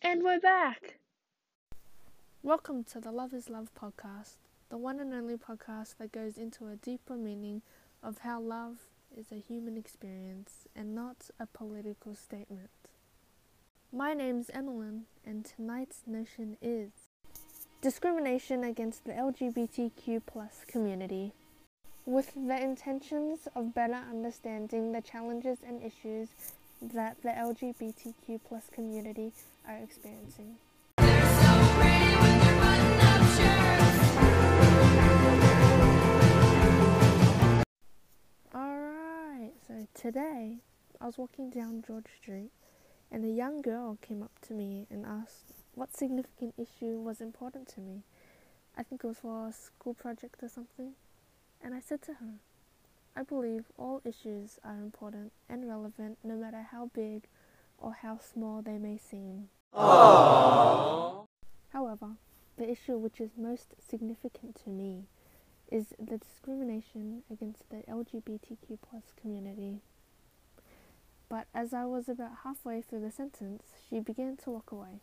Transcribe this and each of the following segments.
And we're back! Welcome to the Love is Love podcast, the one and only podcast that goes into a deeper meaning of how love is a human experience and not a political statement. My name's Emmeline, and tonight's notion is discrimination against the LGBTQ plus community. With the intentions of better understanding the challenges and issues that the LGBTQ plus community are experiencing. Alright, so today I was walking down George Street and a young girl came up to me and asked what significant issue was important to me. I think it was for a school project or something. And I said to her, I believe all issues are important and relevant no matter how big or how small they may seem. Aww. However, the issue which is most significant to me is the discrimination against the LGBTQ plus community. But as I was about halfway through the sentence, she began to walk away.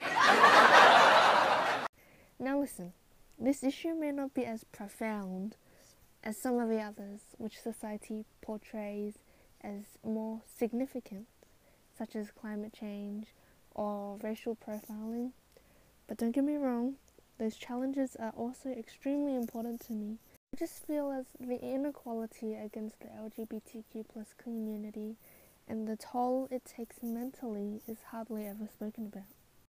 now listen, this issue may not be as profound as some of the others which society portrays as more significant, such as climate change or racial profiling. But don't get me wrong, those challenges are also extremely important to me. I just feel as the inequality against the LGBTQ plus community and the toll it takes mentally is hardly ever spoken about.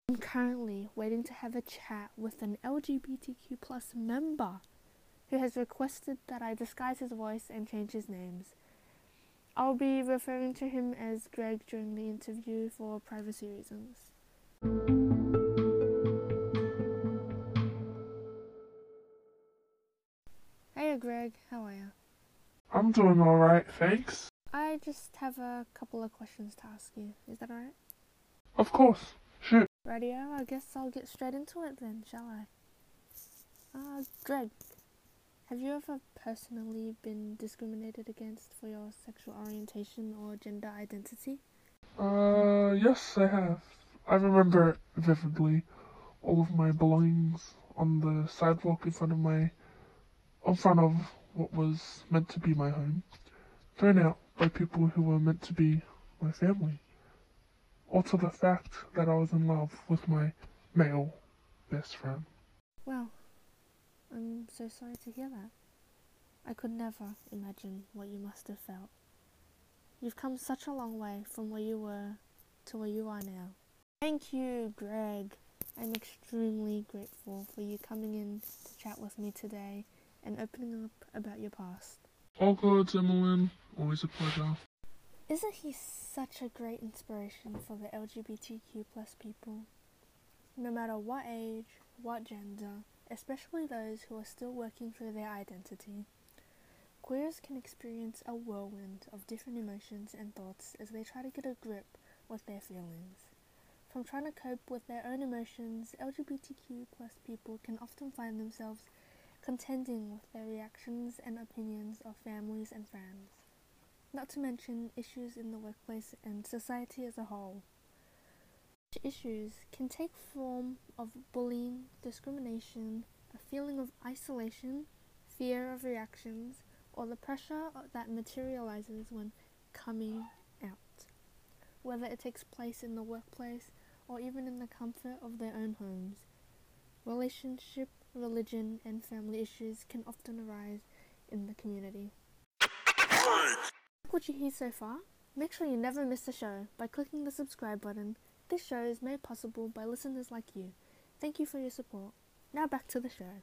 I'm currently waiting to have a chat with an LGBTQ plus member who has requested that I disguise his voice and change his names. I'll be referring to him as Greg during the interview for privacy reasons. Hey Greg, how are you? I'm doing alright, thanks. I just have a couple of questions to ask you. Is that alright? Of course. Shoot. Radio, I guess I'll get straight into it then, shall I? Uh, Greg, have you ever personally been discriminated against for your sexual orientation or gender identity? Uh, yes, I have. I remember vividly all of my belongings on the sidewalk in front of my, in front of what was meant to be my home, thrown out by people who were meant to be my family. Or to the fact that I was in love with my male best friend. Well, I'm so sorry to hear that. I could never imagine what you must have felt. You've come such a long way from where you were to where you are now. Thank you, Greg. I'm extremely grateful for you coming in to chat with me today and opening up about your past. All good, Emmeline. Always a pleasure. Isn't he such a great inspiration for the LGBTQ plus people? No matter what age, what gender, especially those who are still working through their identity. Queers can experience a whirlwind of different emotions and thoughts as they try to get a grip with their feelings. From trying to cope with their own emotions, LGBTQ plus people can often find themselves contending with their reactions and opinions of families and friends. Not to mention issues in the workplace and society as a whole issues can take form of bullying, discrimination, a feeling of isolation, fear of reactions, or the pressure that materializes when coming out, whether it takes place in the workplace or even in the comfort of their own homes. Relationship, religion, and family issues can often arise in the community. What you hear so far? Make sure you never miss a show by clicking the subscribe button this show is made possible by listeners like you. Thank you for your support. Now back to the show.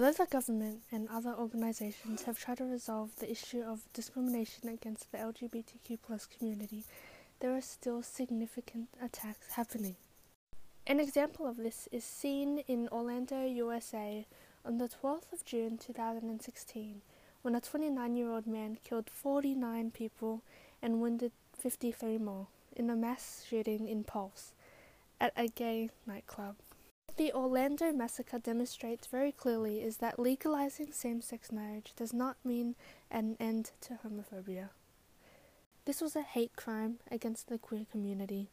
Although the government and other organisations have tried to resolve the issue of discrimination against the LGBTQ plus community, there are still significant attacks happening. An example of this is seen in Orlando, USA on the 12th of June 2016 when a 29 year old man killed 49 people and wounded 53 more in a mass shooting in Pulse at a gay nightclub. What the Orlando massacre demonstrates very clearly is that legalizing same sex marriage does not mean an end to homophobia. This was a hate crime against the queer community.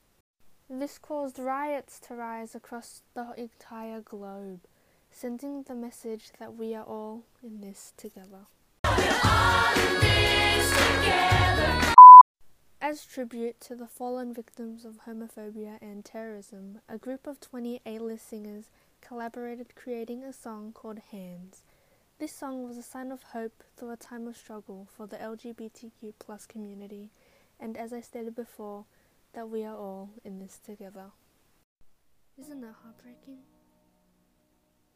This caused riots to rise across the entire globe, sending the message that we are all in this together. As tribute to the fallen victims of homophobia and terrorism, a group of 20 A-list singers collaborated creating a song called Hands. This song was a sign of hope through a time of struggle for the LGBTQ plus community, and as I stated before, that we are all in this together. Isn't it heartbreaking?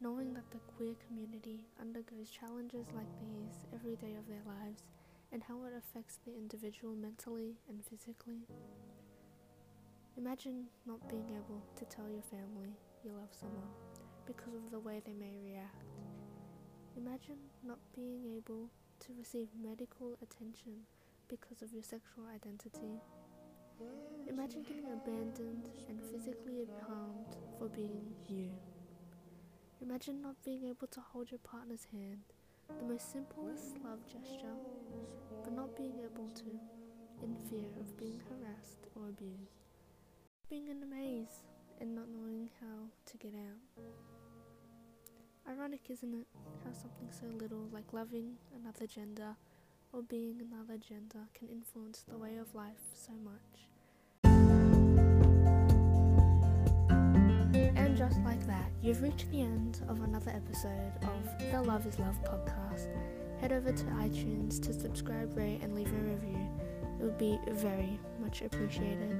Knowing that the queer community undergoes challenges like these every day of their lives and how it affects the individual mentally and physically. Imagine not being able to tell your family you love someone because of the way they may react. Imagine not being able to receive medical attention because of your sexual identity. Imagine getting abandoned and physically harmed for being you. Imagine not being able to hold your partner's hand the most simplest love gesture, but not being able to, in fear of being harassed or abused. Being in a maze and not knowing how to get out. Ironic, isn't it, how something so little like loving another gender or being another gender can influence the way of life so much? Just like that, you've reached the end of another episode of the Love is Love podcast. Head over to iTunes to subscribe, rate, and leave a review. It would be very much appreciated.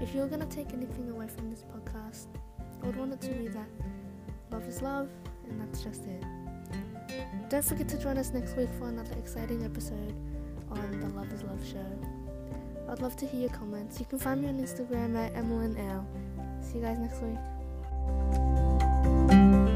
If you're going to take anything away from this podcast, I would want it to be that love is love, and that's just it. Don't forget to join us next week for another exciting episode on the Love is Love show. I'd love to hear your comments. You can find me on Instagram at Emmeline. See you guys next week. Thank you.